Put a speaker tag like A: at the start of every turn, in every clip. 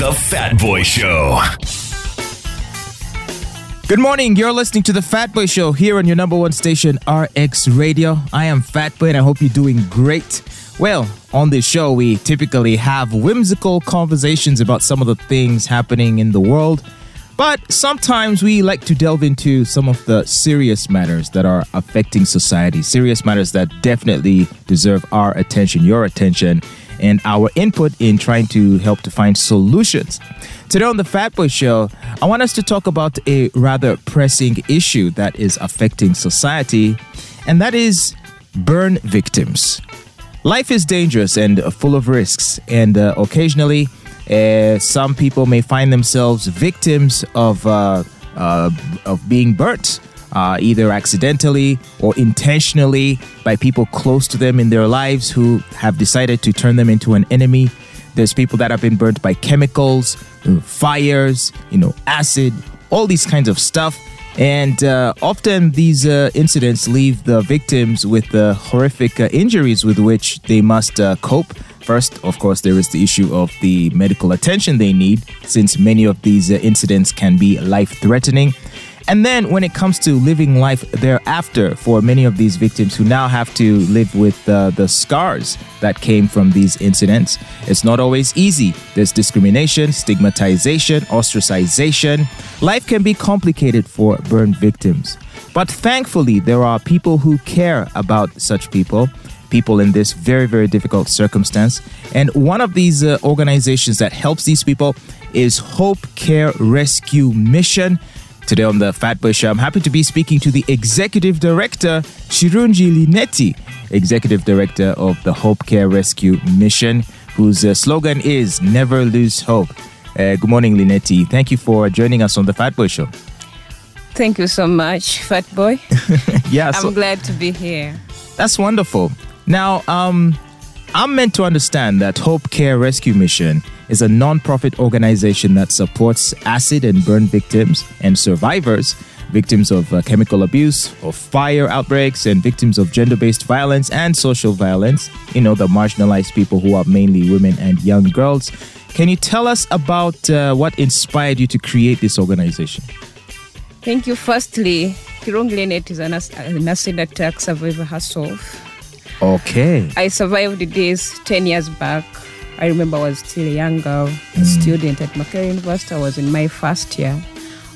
A: The Fat Boy Show.
B: Good morning. You're listening to the Fat Boy Show here on your number one station, RX Radio. I am Fat Boy and I hope you're doing great. Well, on this show, we typically have whimsical conversations about some of the things happening in the world, but sometimes we like to delve into some of the serious matters that are affecting society, serious matters that definitely deserve our attention, your attention, and our input in trying to help to find solutions. Today on the Fat Boy Show, I want us to talk about a rather pressing issue that is affecting society, and that is burn victims. Life is dangerous and full of risks, and uh, occasionally, uh, some people may find themselves victims of uh, uh of being burnt, uh, either accidentally or intentionally by people close to them in their lives who have decided to turn them into an enemy. There's people that have been burnt by chemicals, fires, you know, acid, all these kinds of stuff. And uh, often these uh, incidents leave the victims with the horrific uh, injuries with which they must uh, cope. First, of course, there is the issue of the medical attention they need, since many of these uh, incidents can be life threatening. And then when it comes to living life thereafter for many of these victims who now have to live with uh, the scars that came from these incidents, it's not always easy. There's discrimination, stigmatization, ostracization. Life can be complicated for burn victims. But thankfully, there are people who care about such people people in this very, very difficult circumstance. And one of these uh, organizations that helps these people is Hope Care Rescue Mission. Today on the Fat Boy Show, I'm happy to be speaking to the Executive Director, Shirungi Lynette, Executive Director of the Hope Care Rescue Mission, whose uh, slogan is Never Lose Hope. Uh, good morning, Lynette. Thank you for joining us on the Fat Boy Show.
C: Thank you so much, Fat Boy.
B: yeah,
C: I'm glad to be here.
B: That's wonderful. Now, um, I'm meant to understand that Hope Care Rescue Mission is a non-profit organization that supports acid and burn victims and survivors, victims of uh, chemical abuse, of fire outbreaks, and victims of gender-based violence and social violence. You know, the marginalized people who are mainly women and young girls. Can you tell us about uh, what inspired you to create this organization?
C: Thank you. Firstly, Kirung Lynette is an acid attack survivor herself.
B: Okay.
C: I survived this 10 years back. I remember I was still a young girl, a mm. student at Makerere University. I was in my first year.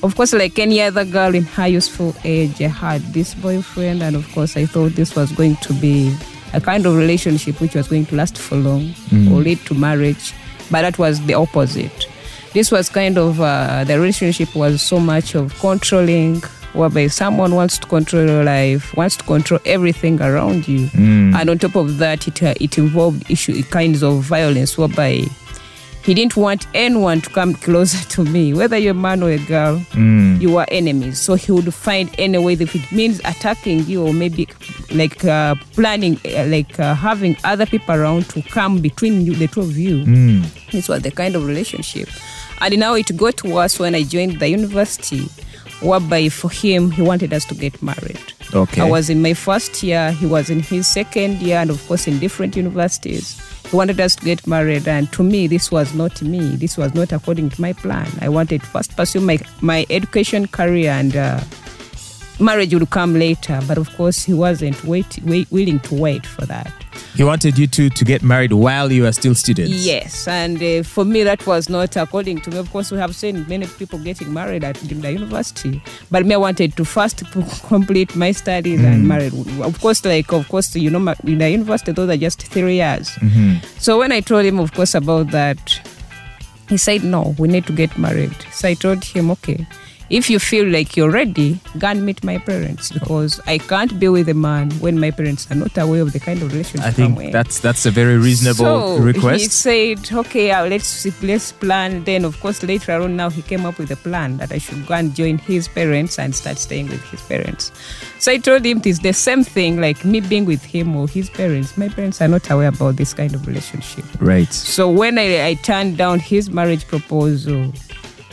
C: Of course, like any other girl in her useful age, I had this boyfriend, and of course, I thought this was going to be a kind of relationship which was going to last for long mm. or lead to marriage. But that was the opposite. This was kind of uh, the relationship was so much of controlling, whereby someone wants to control your life, wants to control everything around you. Mm. And on top of that, it, uh, it involved issue, kinds of violence, whereby he didn't want anyone to come closer to me, whether you're a man or a girl, mm. you are enemies. So he would find any way, if it means attacking you or maybe like uh, planning, uh, like uh, having other people around to come between you, the two of you. Mm. This was the kind of relationship. And now it got worse when I joined the university whereby for him, he wanted us to get married.
B: Okay.
C: I was in my first year, he was in his second year, and of course, in different universities. He wanted us to get married, and to me, this was not me. This was not according to my plan. I wanted to first pursue my, my education career, and uh, marriage would come later. But of course, he wasn't wait, wait, willing to wait for that.
B: He wanted you to, to get married while you are still students.
C: Yes, and uh, for me that was not according to me. Of course, we have seen many people getting married at the university, but me I wanted to first complete my studies mm. and marry. Of course, like of course, you know, in the university those are just three years. Mm-hmm. So when I told him, of course, about that, he said, "No, we need to get married." So I told him, "Okay." If you feel like you're ready, go and meet my parents because I can't be with a man when my parents are not aware of the kind of relationship.
B: I think that's that's a very reasonable
C: so
B: request.
C: He said, "Okay, uh, let's let's plan." Then, of course, later on, now he came up with a plan that I should go and join his parents and start staying with his parents. So I told him it's the same thing, like me being with him or his parents. My parents are not aware about this kind of relationship.
B: Right.
C: So when I, I turned down his marriage proposal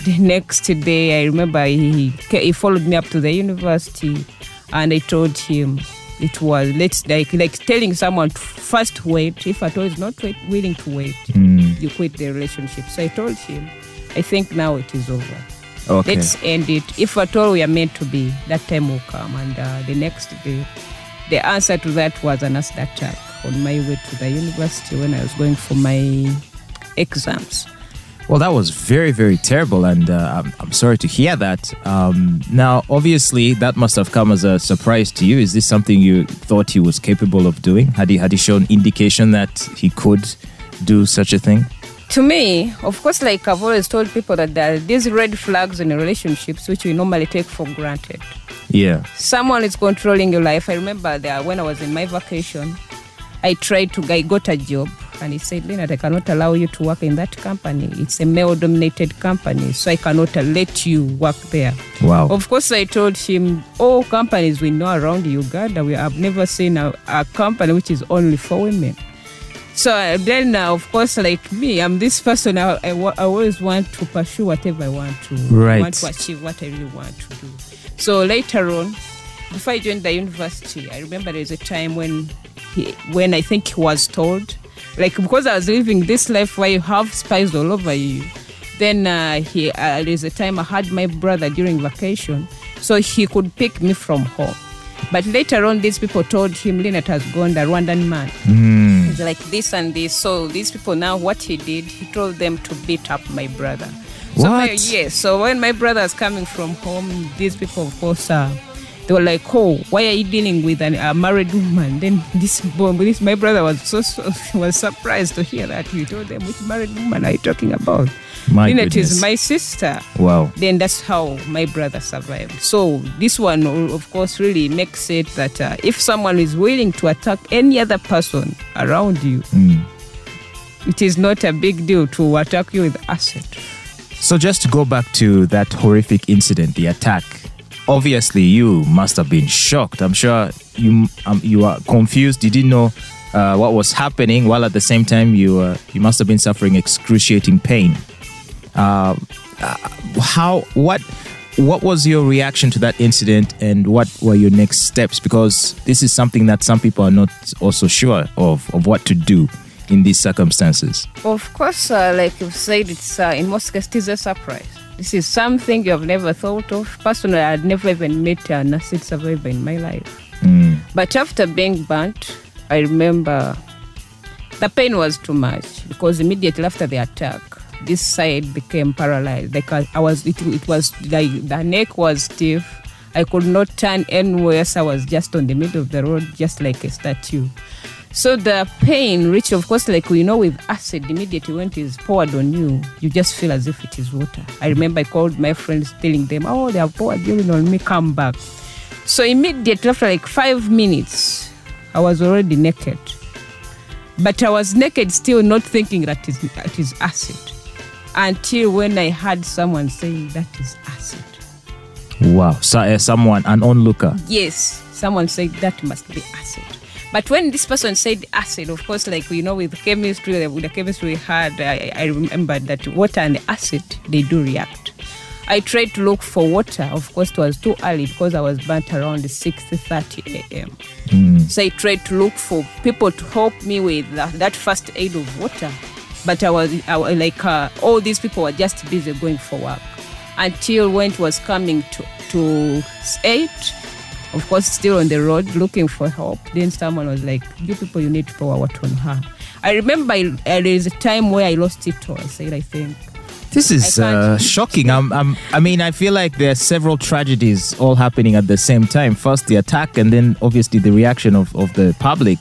C: the next day, I remember he, he followed me up to the university and I told him it was let's like like telling someone to first wait if at all is not wait, willing to wait mm. you quit the relationship so i told him I think now it is over.
B: Okay.
C: Let's end it. If at all we are meant to be, that time will come. And uh, the next day, the answer to that was an acid attack on my way to the university when I was going for my exams.
B: Well, that was very, very terrible, and uh, I'm, I'm sorry to hear that. Um, now, obviously, that must have come as a surprise to you. Is this something you thought he was capable of doing? Had he had he shown indication that he could do such a thing?
C: To me, of course, like I've always told people that there are these red flags in relationships which we normally take for granted.
B: Yeah.
C: Someone is controlling your life. I remember that when I was in my vacation, I tried to I got a job and he said, Leonard, I cannot allow you to work in that company. It's a male dominated company, so I cannot let you work there.
B: Wow.
C: Of course, I told him, all companies we know around Uganda, we have never seen a, a company which is only for women. So uh, then, uh, of course, like me, I'm this person. I, I, I always want to pursue whatever I want to,
B: Right.
C: want to achieve what I really want to do. So later on, before I joined the university, I remember there was a time when, he, when I think he was told, like because I was living this life where you have spies all over you. Then uh, he, uh, there's a time I had my brother during vacation, so he could pick me from home. But later on, these people told him Lynette has gone the Rwandan man. It's like this and this. So these people now, what he did, he told them to beat up my brother. So my,
B: What?
C: yes. So when my brother was coming from home, these people, of course, uh, they were like, "Oh, why are you dealing with an, a married woman?" Then this, boy- this my brother was so, so was surprised to hear that. He told them, "Which married woman are you talking about?"
B: My
C: Lynette
B: goodness.
C: is my sister
B: Wow.
C: then that's how my brother survived. So this one, of course, really makes it that uh, if someone is willing to attack any other person around you,
B: Mm.
C: it is not a big deal to attack you with acid.
B: So just to go back to that horrific incident, the attack. Obviously, you must have been shocked. I'm sure you um, you are confused. You didn't know uh, what was happening, while at the same time you uh, you must have been suffering excruciating pain. Uh, uh, how what what was your reaction to that incident, and what were your next steps? Because this is something that some people are not also sure of of what to do in these circumstances.
C: Of course, uh, like you've said, it's uh, in most cases a surprise. This is something you have never thought of. Personally, I had never even met an acid survivor in my life.
B: Mm.
C: But after being burnt, I remember the pain was too much because immediately after the attack, this side became paralyzed. Like I, I was, it, it was like the neck was stiff. I could not turn anywhere, so I was just on the middle of the road, just like a statue. So the pain, which of course, like we know with acid, immediately when it is poured on you, you just feel as if it is water. I remember I called my friends, telling them, "Oh, they have poured urine on me. Come back." So immediately after like five minutes, I was already naked. But I was naked still not thinking that is that is acid. Until when I heard someone saying that is acid.
B: Wow. So, uh, someone, an onlooker.
C: Yes, someone said that must be acid. But when this person said acid, of course, like we know with chemistry, with the chemistry we had, I, I remembered that water and acid, they do react. I tried to look for water. Of course, it was too early because I was burnt around 6.30 a.m. So I tried to look for people to help me with that, that first aid of water. But I was, I was like, uh, all these people were just busy going for work. Until when it was coming to, to 8, of course, still on the road looking for help. Then someone was like, You people, you need to pour water on her. I remember I, there is a time where I lost it said, I think.
B: This is uh, shocking. I'm, I'm, I mean, I feel like there are several tragedies all happening at the same time. First, the attack, and then obviously the reaction of, of the public.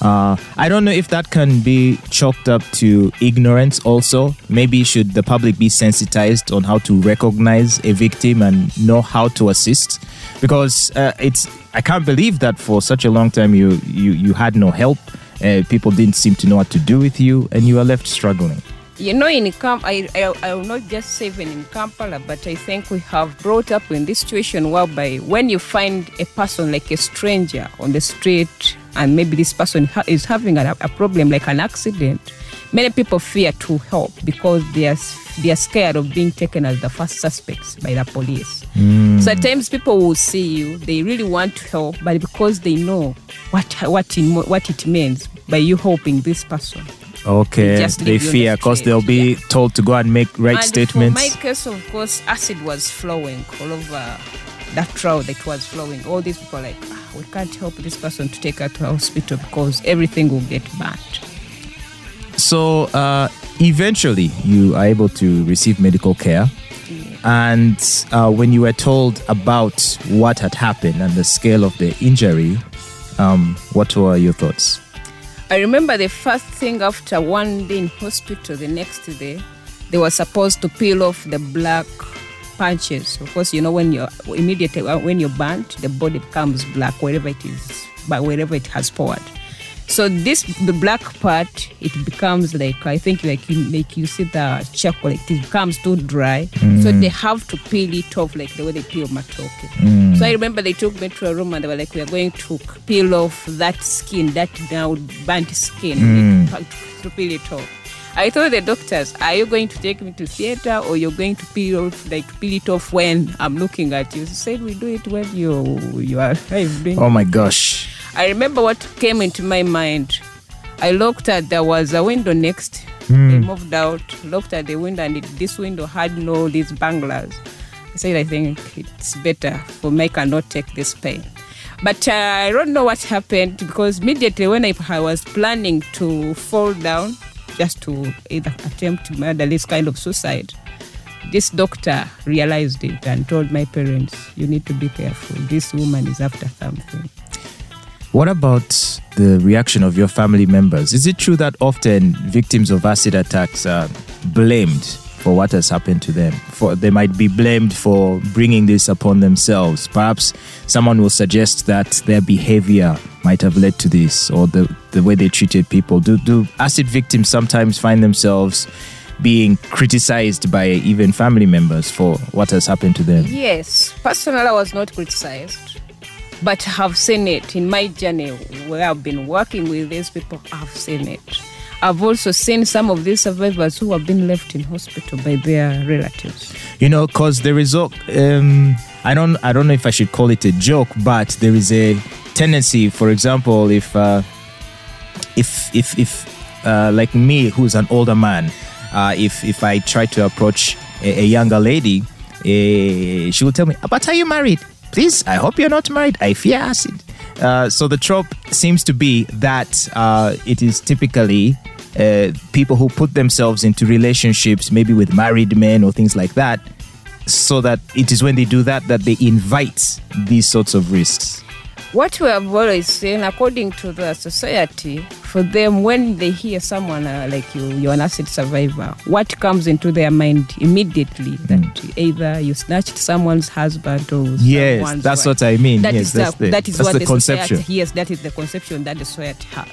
B: Uh, I don't know if that can be chalked up to ignorance also. Maybe should the public be sensitized on how to recognize a victim and know how to assist? Because uh, it's I can't believe that for such a long time you you, you had no help. Uh, people didn't seem to know what to do with you, and you were left struggling.
C: You know, in Kam- I, I, I will not just say even in Kampala, but I think we have brought up in this situation whereby when you find a person like a stranger on the street, and maybe this person ha- is having a, a problem like an accident, many people fear to help because they are, they are scared of being taken as the first suspects by the police. Mm. Sometimes people will see you, they really want to help, but because they know what what mo- what it means by you helping this person,
B: Okay, they
C: leave you on
B: fear because
C: street,
B: they'll be
C: yeah.
B: told to go and make right
C: and
B: statements.
C: For my case, of course, acid was flowing all over that road. It was flowing. All these people are like, ah, we can't help this person to take her to hospital because everything will get burnt.
B: So uh, eventually, you are able to receive medical care. And uh, when you were told about what had happened and the scale of the injury, um, what were your thoughts?
C: I remember the first thing after one day in hospital, the next day, they were supposed to peel off the black punches. Of course, you know when you're immediately uh, when you're burnt, the body becomes black wherever it is, but wherever it has poured. So this the black part it becomes like I think like you, like you see the chocolate it becomes too dry, so mm. they have to peel it off like the way they peel matoke. Mm. So I remember they took me to a room and they were like, we are going to peel off that skin, that now burnt skin, mm. to, to peel it off. I told the doctors, are you going to take me to theater or you're going to peel off, like peel it off when I'm looking at you? They said we do it when you you are doing
B: Oh my gosh.
C: I remember what came into my mind. I looked at there was a window next. I moved out, looked at the window, and it, this window had no these banglers. I said, I think it's better for me. I cannot take this pain. But uh, I don't know what happened because immediately when I, I was planning to fall down, just to either attempt to murder, this kind of suicide, this doctor realized it and told my parents, "You need to be careful. This woman is after something."
B: What about the reaction of your family members? Is it true that often victims of acid attacks are blamed for what has happened to them? For they might be blamed for bringing this upon themselves. Perhaps someone will suggest that their behavior might have led to this, or the the way they treated people. Do do acid victims sometimes find themselves being criticized by even family members for what has happened to them?
C: Yes, personally, I was not criticized, but have seen it in my journey where I've been working with these people. I've seen it. I've also seen some of these survivors who have been left in hospital by their relatives.
B: you know because there is um, i don't i don't know if i should call it a joke but there is a tendency for example if uh, if if if uh, like me who's an older man uh, if if i try to approach a, a younger lady eh, she will tell me but are you married please i hope you're not married i fear acid uh, so the trope seems to be that uh, it is typically uh, people who put themselves into relationships, maybe with married men or things like that, so that it is when they do that that they invite these sorts of risks.
C: What we have always seen, according to the society, for them, when they hear someone uh, like you, you're an acid survivor, what comes into their mind immediately that either you snatched someone's husband or
B: Yes, that's
C: wife.
B: what I mean.
C: That
B: yes,
C: is
B: that's
C: the,
B: the,
C: that is
B: that's
C: what
B: the,
C: the
B: conception.
C: Society, yes, that is the conception that the society has.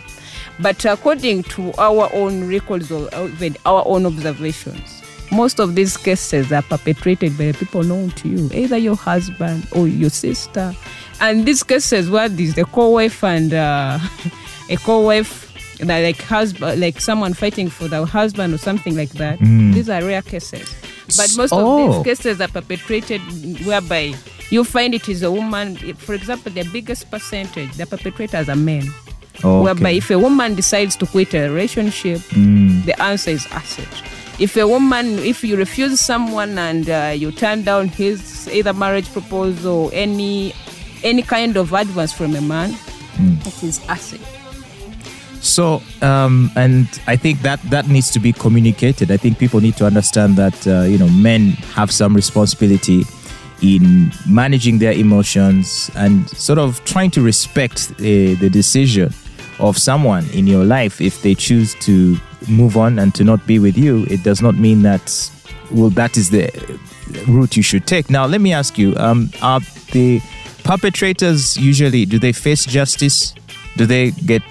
C: But according to our own records or even our own observations, most of these cases are perpetrated by people known to you, either your husband or your sister. And these cases what is the co-wife and uh, a co-wife, like husband, like someone fighting for their husband or something like that. These are rare cases. But most
B: Oh.
C: of these cases are perpetrated whereby you find it is a woman. For example, the biggest percentage, the perpetrators are men.
B: Okay.
C: Whereby if a woman decides to quit a relationship,
B: Mm.
C: the answer is acid. If a woman, if you refuse someone and uh, you turn down his either marriage proposal or any any kind of advance from a man,
B: Mm.
C: it is acid.
B: So, um, and I think that that needs to be communicated. I think people need to understand that uh, you know men have some responsibility in managing their emotions and sort of trying to respect uh, the decision of someone in your life if they choose to move on and to not be with you. It does not mean that well that is the route you should take. Now, let me ask you: um, Are the perpetrators usually do they face justice? Do they get?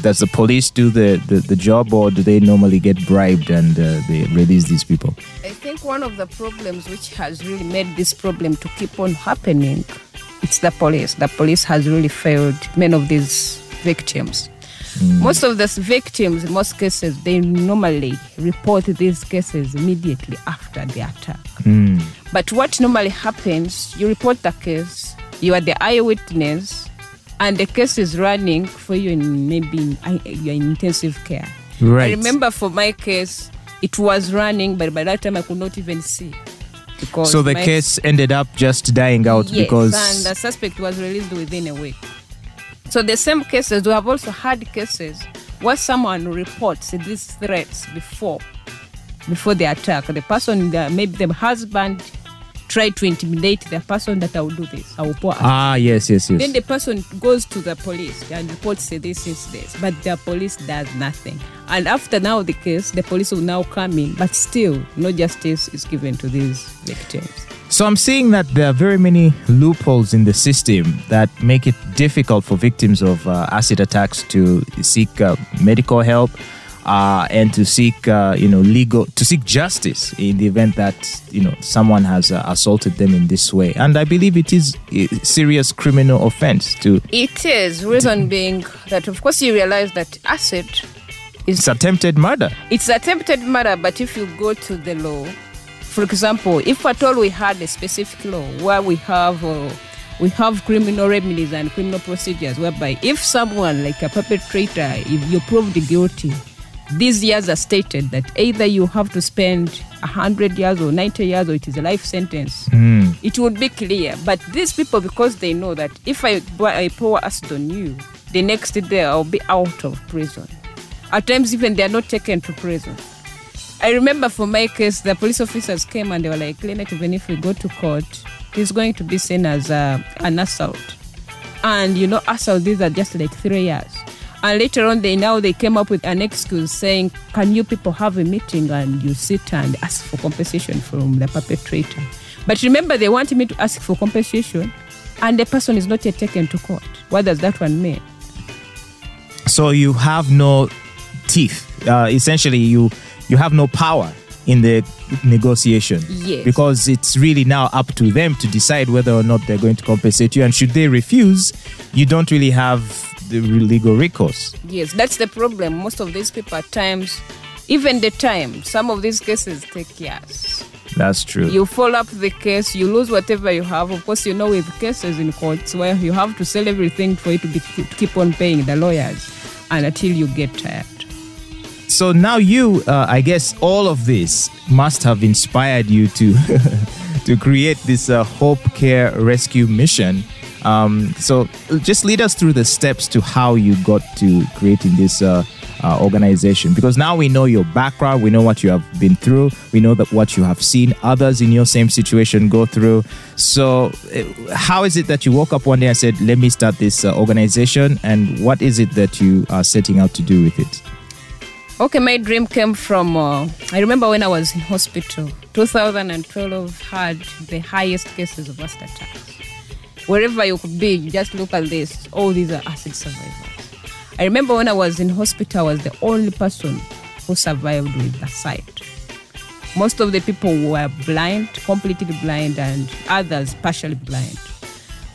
B: Does the police do the, the, the job, or do they normally get bribed and uh, they release these people?
C: I think one of the problems which has really made this problem to keep on happening, it's the police. The police has really failed many of these victims. Most of these victims, in most cases, they normally report these cases immediately after the attack. But what normally happens, you report the case, you are the eyewitness, and the case is running for you in maybe in, you're in intensive care.
B: Right.
C: I remember for my case, it was running, but by that time I could not even see. Because
B: So the case ended up just dying out
C: yes,
B: because
C: and the suspect was released within a week. So the same cases, we have also had cases where someone reports these threats before, before the attack. The person, the, maybe the husband, tried to intimidate the person that I will do this. I will pour
B: ah yes yes yes.
C: then the person goes to the police and reports say this incident, but the police does nothing. And after now the case, the police will now come in, but still no justice is given to these victims.
B: So I'm seeing that there are very many loopholes in the system that make it difficult for victims of uh, acid attacks to seek uh, medical help uh, and to seek, uh, you know, legal to seek justice in the event that you know someone has uh, assaulted them in this way. And I believe it is a serious criminal offense to.
C: It is reason being that of course you realize that acid is
B: It's attempted murder.
C: It's attempted murder, but if you go to the law, for example, if at all we had a specific law where we have uh, we have criminal remedies and criminal procedures, whereby if someone like a perpetrator, if you're proved guilty, these years are stated that either you have to spend 100 years or 90 years or it is a life sentence. It would be clear. But these people, because they know that if I, I pour acid on you, the next day I'll be out of prison. At times, even they are not taken to prison. I remember for my case, the police officers came and they were like, Clement, even if we go to court, it's going to be seen as uh, an assault. And you know, assault, these are just like three years. And later on, they now they came up with an excuse saying, "Can you people have a meeting and you sit and ask for compensation from the perpetrator?" But remember, they want me to ask for compensation, and the person is not yet taken to court. What does that one mean?
B: So you have no teeth. Uh, essentially, you you have no power in the negotiation.
C: Yes.
B: Because it's really now up to them to decide whether or not they're going to compensate you. And should they refuse, you don't really have the legal recourse.
C: Yes, that's the problem. Most of these people at times, even the time, some of these cases take years.
B: That's true.
C: You follow up the case, you lose whatever you have. Of course, you know with cases in courts where you have to sell everything for you to, be, to keep on paying the lawyers and until you get tired.
B: so now you, uh, I guess, all of this must have inspired you to to create this uh, Hope Care Rescue Mission. Um, so just lead us through the steps to how you got to creating this uh, uh, organization because now we know your background, we know what you have been through, we know that what you have seen others in your same situation go through. So, uh, how is it that you woke up one day and said, "Let me start this uh, organization"? And what is it that you are setting out to do with it?
C: Okay, my dream came from. Uh, I remember when I was in hospital. 2012 had the highest cases of acid attacks. Wherever you could be, you just look at this. All these are acid survivors. I remember when I was in hospital, I was the only person who survived with the sight. Most of the people were blind, completely blind, and others partially blind.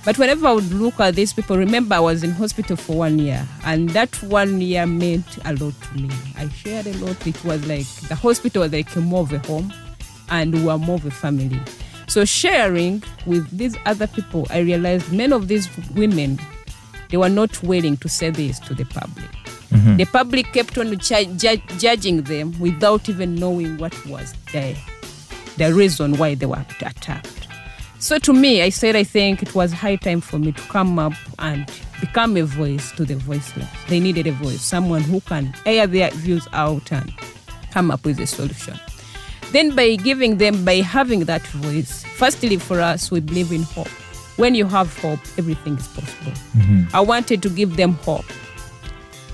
C: But whenever I would look at these people, remember I was in hospital for one year, and that one year meant a lot to me. I shared a lot. It was like the hospital was like more of a home, and we were more of a family. So sharing with these other people, I realized many of these women, they were not willing to say this to the public. Mm-hmm. The public kept on ju- ju- judging them without even knowing what was the, the reason why they were attacked. So to me, I said I think it was high time for me to come up and become a voice to the voiceless. They needed a voice, someone who can air their views out and come up with a solution. Then by giving them, by having that voice, firstly for us, we believe in hope. When you have hope, everything is possible. Mm-hmm. I wanted to give them hope.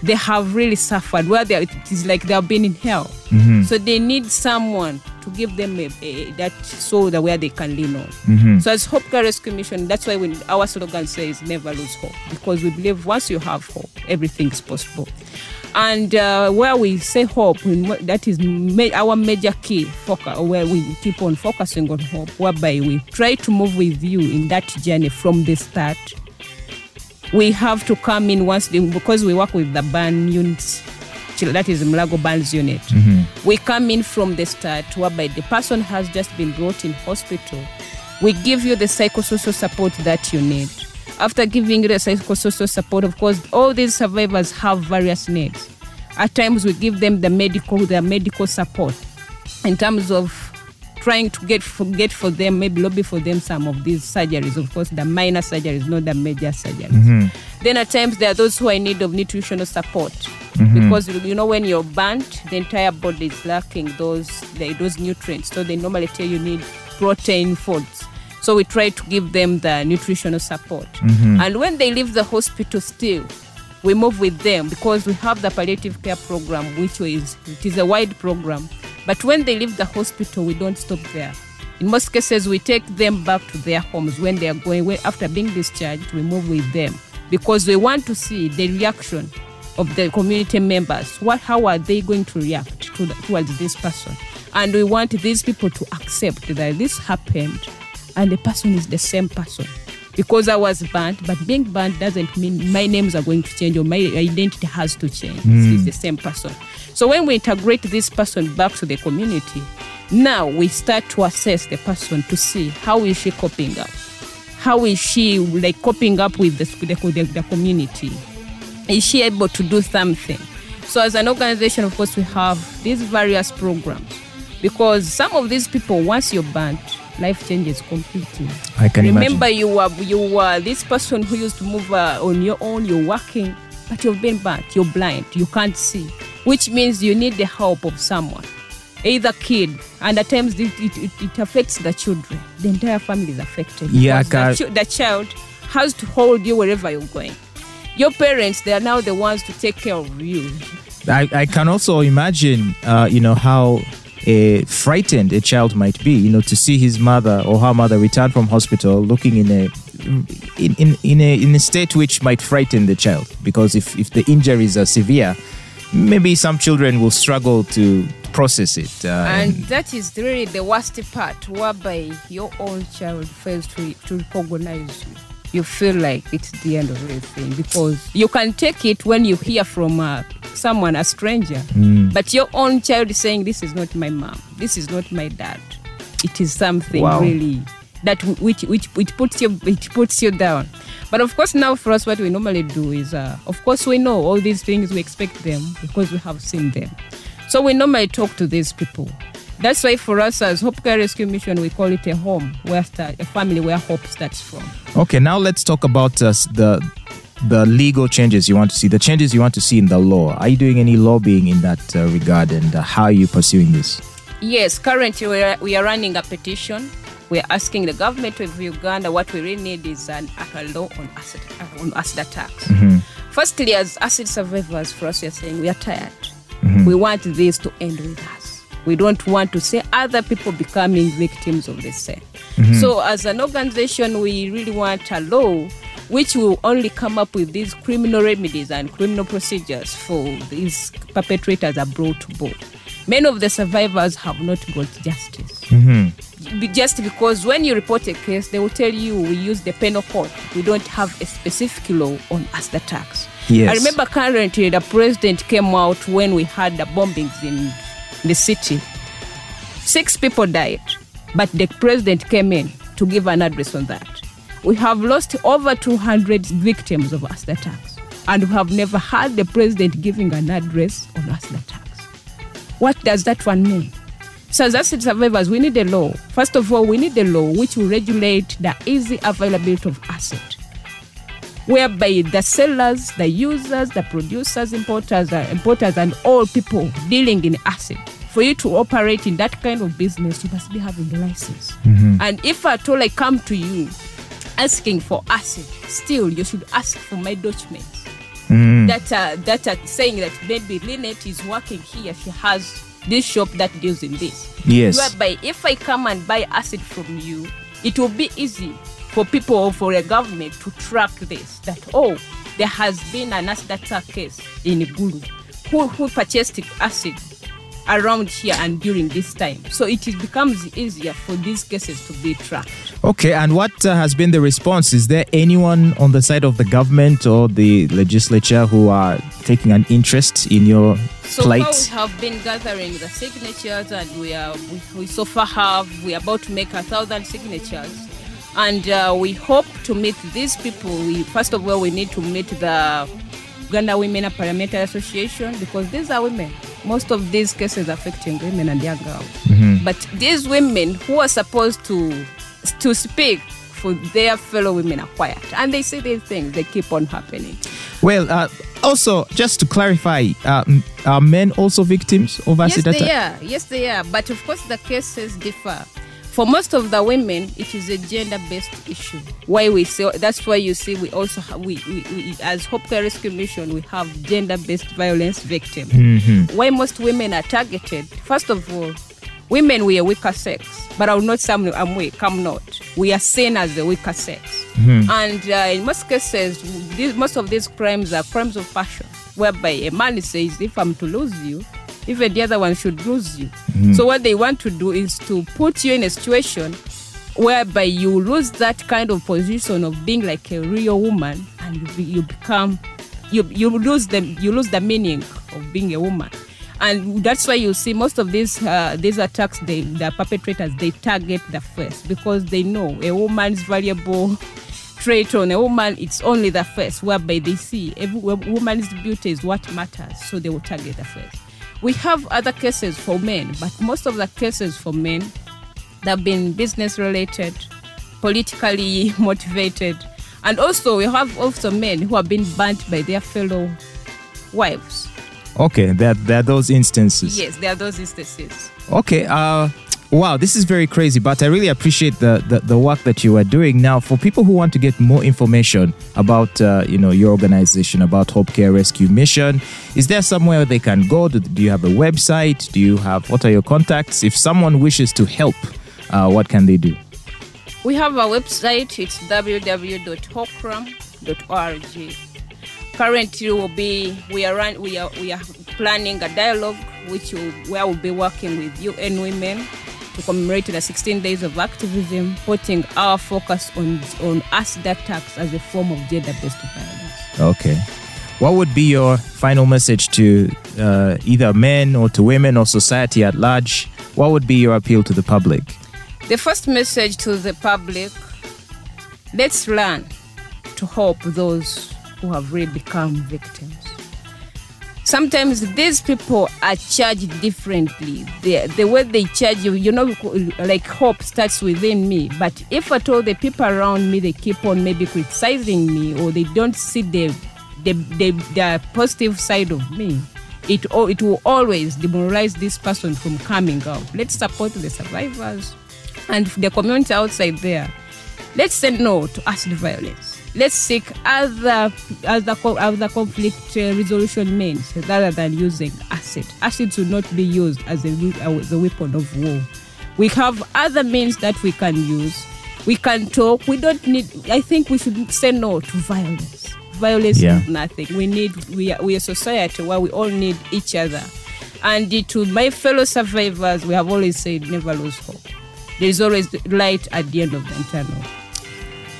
C: They have really suffered. Where they it is like they have been in hell. Mm-hmm. So they need someone to give them a, a, that shoulder where they can lean on. Mm-hmm. So as Hope Care Rescue Mission, that's why when our slogan says never lose hope because we believe once you have hope, everything is possible. And uh, where we say hope, that is ma- our major key focus, where we keep on focusing on hope, whereby we try to move with you in that journey from the start. We have to come in once, the, because we work with the burn units, that is Mulago Burns unit. We come in from the start, whereby the person has just been brought in hospital. We give you the psychosocial support that you need. After giving the psychosocial support, of course, all these survivors have various needs. At times, we give them the medical, their medical support in terms of trying to get for, get for them, maybe lobby for them some of these surgeries. Of course, the minor surgeries, not the major surgeries. Mm-hmm. Then at times there are those who are in need of nutritional support mm-hmm. because you know when you're burnt, the entire body is lacking those those nutrients. So they normally tell you need protein foods. So we try to give them the nutritional support. Mm-hmm. And when they leave the hospital, still we move with them because we have the palliative care program, which is it is a wide program. But when they leave the hospital, we don't stop there. In most cases, we take them back to their homes when they are going. When, after being discharged, we move with them because we want to see the reaction of the community members. What, how are they going to react to the, towards this person? And we want these people to accept that this happened, and the person is the same person because I was banned, but being banned doesn't mean my names are going to change or my identity has to change. It's hmm. the same person. So when we integrate this person back to the community, now we start to assess the person to see how is she coping up, how is she like coping up with the, the, the, the community, is she able to do something? So as an organization, of course, we have these various programs because some of these people, once you're banned, life changes completely.
B: I can
C: Remember,
B: imagine.
C: you were you were this person who used to move uh, on your own. You're working, but you've been burnt. You're blind. You can't see, which means you need the help of someone, either kid, and at times it, it, it, it affects the children. The entire family is affected.
B: Yeah,
C: the, chi- the child has to hold you wherever you're going. Your parents, they are now the ones to take care of you.
B: I, I can also imagine, uh, you know, how uh, frightened a child might be, you know, to see his mother or her mother return from hospital looking in a in, in, in a in a state which might frighten the child because if, if the injuries are severe, maybe some children will struggle to process it. Uh,
C: And that is really the worst part, whereby your own child fails to, to recognize you. You feel like it's the end of everything because you can take it when you hear from uh, someone, a stranger, but your own child is saying, This is not my mom, this is not my dad. It is something
B: Wow.
C: really that which, which which puts you it puts you down. But of course, now for us, what we normally do is, uh, of course, we know all these things. We expect them because we have seen them. So we normally talk to these people. That's why for us as Hope Care Rescue Mission, we call it a home, where start, a family where hope starts from.
B: Okay, now let's talk about uh, the the legal changes you want to see, the changes you want to see in the law. Are you doing any lobbying in that uh, regard, and uh, how are you pursuing this?
C: Yes, currently we are, we are running a petition. We are asking the government of Uganda what we really need is an, a law on acid, on acid attacks. Firstly, as acid survivors, for us, we are saying we are tired. We want this to end with us. We don't want to see other people becoming victims of the same. Mm-hmm. So, as an organization, we really want a law which will only come up with these criminal remedies and criminal procedures for these perpetrators are brought to board. Many of the survivors have not got justice. Mm-hmm. Be- Just because when you report a case, they will tell you we use the penal code. We don't have a specific law on acid attacks.
B: Yes.
C: I remember currently the president came out when we had the bombings in the city. Six people died, but the president came in to give an address on that. We have lost over 200 victims of acid attacks, and we have never had the president giving an address on acid attacks. What does that one mean? So, as acid survivors, we need a law. First of all, we need a law which will regulate the easy availability of acid whereby the sellers, the users, the producers, importers, uh, importers, and all people dealing in acid. For you to operate in that kind of business, you must be having a license. And if at all I come to you asking for acid, still you should ask for my documents. That uh, that are saying that maybe Lynette is working here. She has this shop that deals in this
B: Yes.
C: whereby if I come and buy acid from you, it will be easy for people or for a government to track this. That oh, there has been an acid attack case in Gulu. Who who purchased acid around here and during this time? So it is, becomes easier for these cases to be tracked.
B: Okay, and what uh, has been the response? Is there anyone on the side of the government or the legislature who are taking an interest in your
C: So
B: plight?
C: far we have been gathering the signatures, and we are we, we so far have we are about to make a thousand signatures, and uh, we hope to meet these people. We first of all we need to meet the Uganda Women Parliamentary Association because these are women. Most of these cases affecting women and young girls. But these women who are supposed to to speak for their fellow women are quiet, and they say these things. They keep on happening.
B: Well, uh, also, just to clarify, uh, are men also victims of
C: Yes,
B: acid
C: they are. Yes, they are. But of course, the cases differ. For most of the women, it is a gender-based issue. Why we say that's why you see we also have, we, we, we as Hope Care Rescue Mission we have gender-based violence victims. Why most women are targeted? First of all, women we are weaker sex, but I will not say I'm, weak. I'm not. We are seen as the weaker sex, and uh, in most cases, these, most of these crimes are crimes of passion, whereby a man says, "If I'm to lose you." Even the other one should lose you. So what they want to do is to put you in a situation whereby you lose that kind of position of being like a real woman and you, you become you you lose the you lose the meaning of being a woman. And that's why you see most of these uh, these attacks, they, the perpetrators they target the face because they know a woman's valuable trait on a woman, it's only the face, whereby they see every woman's beauty is what matters, so they will target the face. We have other cases for men, but most of the cases for men that have been business related, politically motivated, and also we have also men who have been burnt by their fellow wives.
B: Okay, there, there are those instances.
C: Yes, there are those instances.
B: Okay. Uh, wow, this is very crazy, but I really appreciate the, the, the work that you are doing. Now, for people who want to get more information about, uh, you know, your organization, about Hope Care Rescue Mission, is there somewhere they can go? Do, do you have a website? Do you have, what are your contacts? If someone wishes to help, uh, what can they do?
C: We have a website, it's www.hokram.org. Currently, will be we are run, we are we are planning a dialogue which will, where we'll be working with UN Women to commemorate the 16 days of activism, putting our focus on on acid attacks as a form of gender-based violence.
B: Okay. What would be your final message to uh, either men or to women or society at large? What would be your appeal to the public?
C: The first message to the public let's learn to help those who have really become victims. Sometimes these people are charged differently. The, the way they charge you, you know, like hope starts within me. But if at all the people around me, they keep on maybe criticizing me or they don't see the, the, the, the positive side of me, it, oh, it will always demoralize this person from coming out. Let's support the survivors and the community outside there. Let's say no to acid violence. Let's seek other other other conflict uh, resolution means rather than using acid. Acid should not be used as a, as a weapon of war. We have other means that we can use. We can talk. We don't need. I think we should say no to violence. Violence
B: Yeah.
C: is nothing. We need. We are, we are a society where we all need each other. And to my fellow survivors, we have always said never lose hope. There is always light at the end of the tunnel.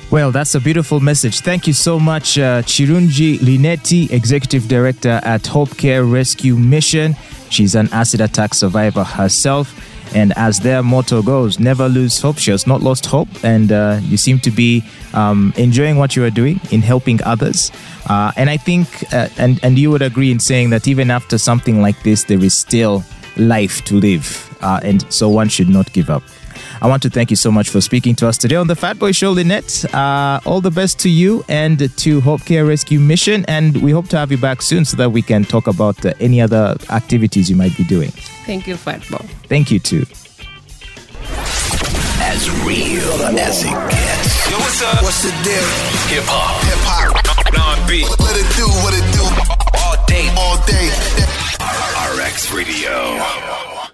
B: Well, that's a beautiful message. Thank you so much, uh, Chirunji Lynette, Executive Director at Hope Care Rescue Mission. She's an acid attack survivor herself. And as their motto goes, never lose hope. She has not lost hope. And uh, you seem to be um, enjoying what you are doing in helping others. Uh, and I think, uh, and, and you would agree in saying that even after something like this, there is still life to live. Uh, and so one should not give up. I want to thank you so much for speaking to us today on the Fat Boy Show, Lynette. Uh, all the best to you and to Hope Care Rescue Mission. And we hope to have you back soon so that we can talk about uh, any other activities you might be doing.
C: Thank you, Fat Boy.
B: Thank you, too.
A: As real as it gets.
D: Yo, what's up?
E: What's the deal?
D: Hip hop.
E: Hip hop.
D: Non-beat.
E: Let it do what it do
D: All day.
E: all day.
A: RX Radio.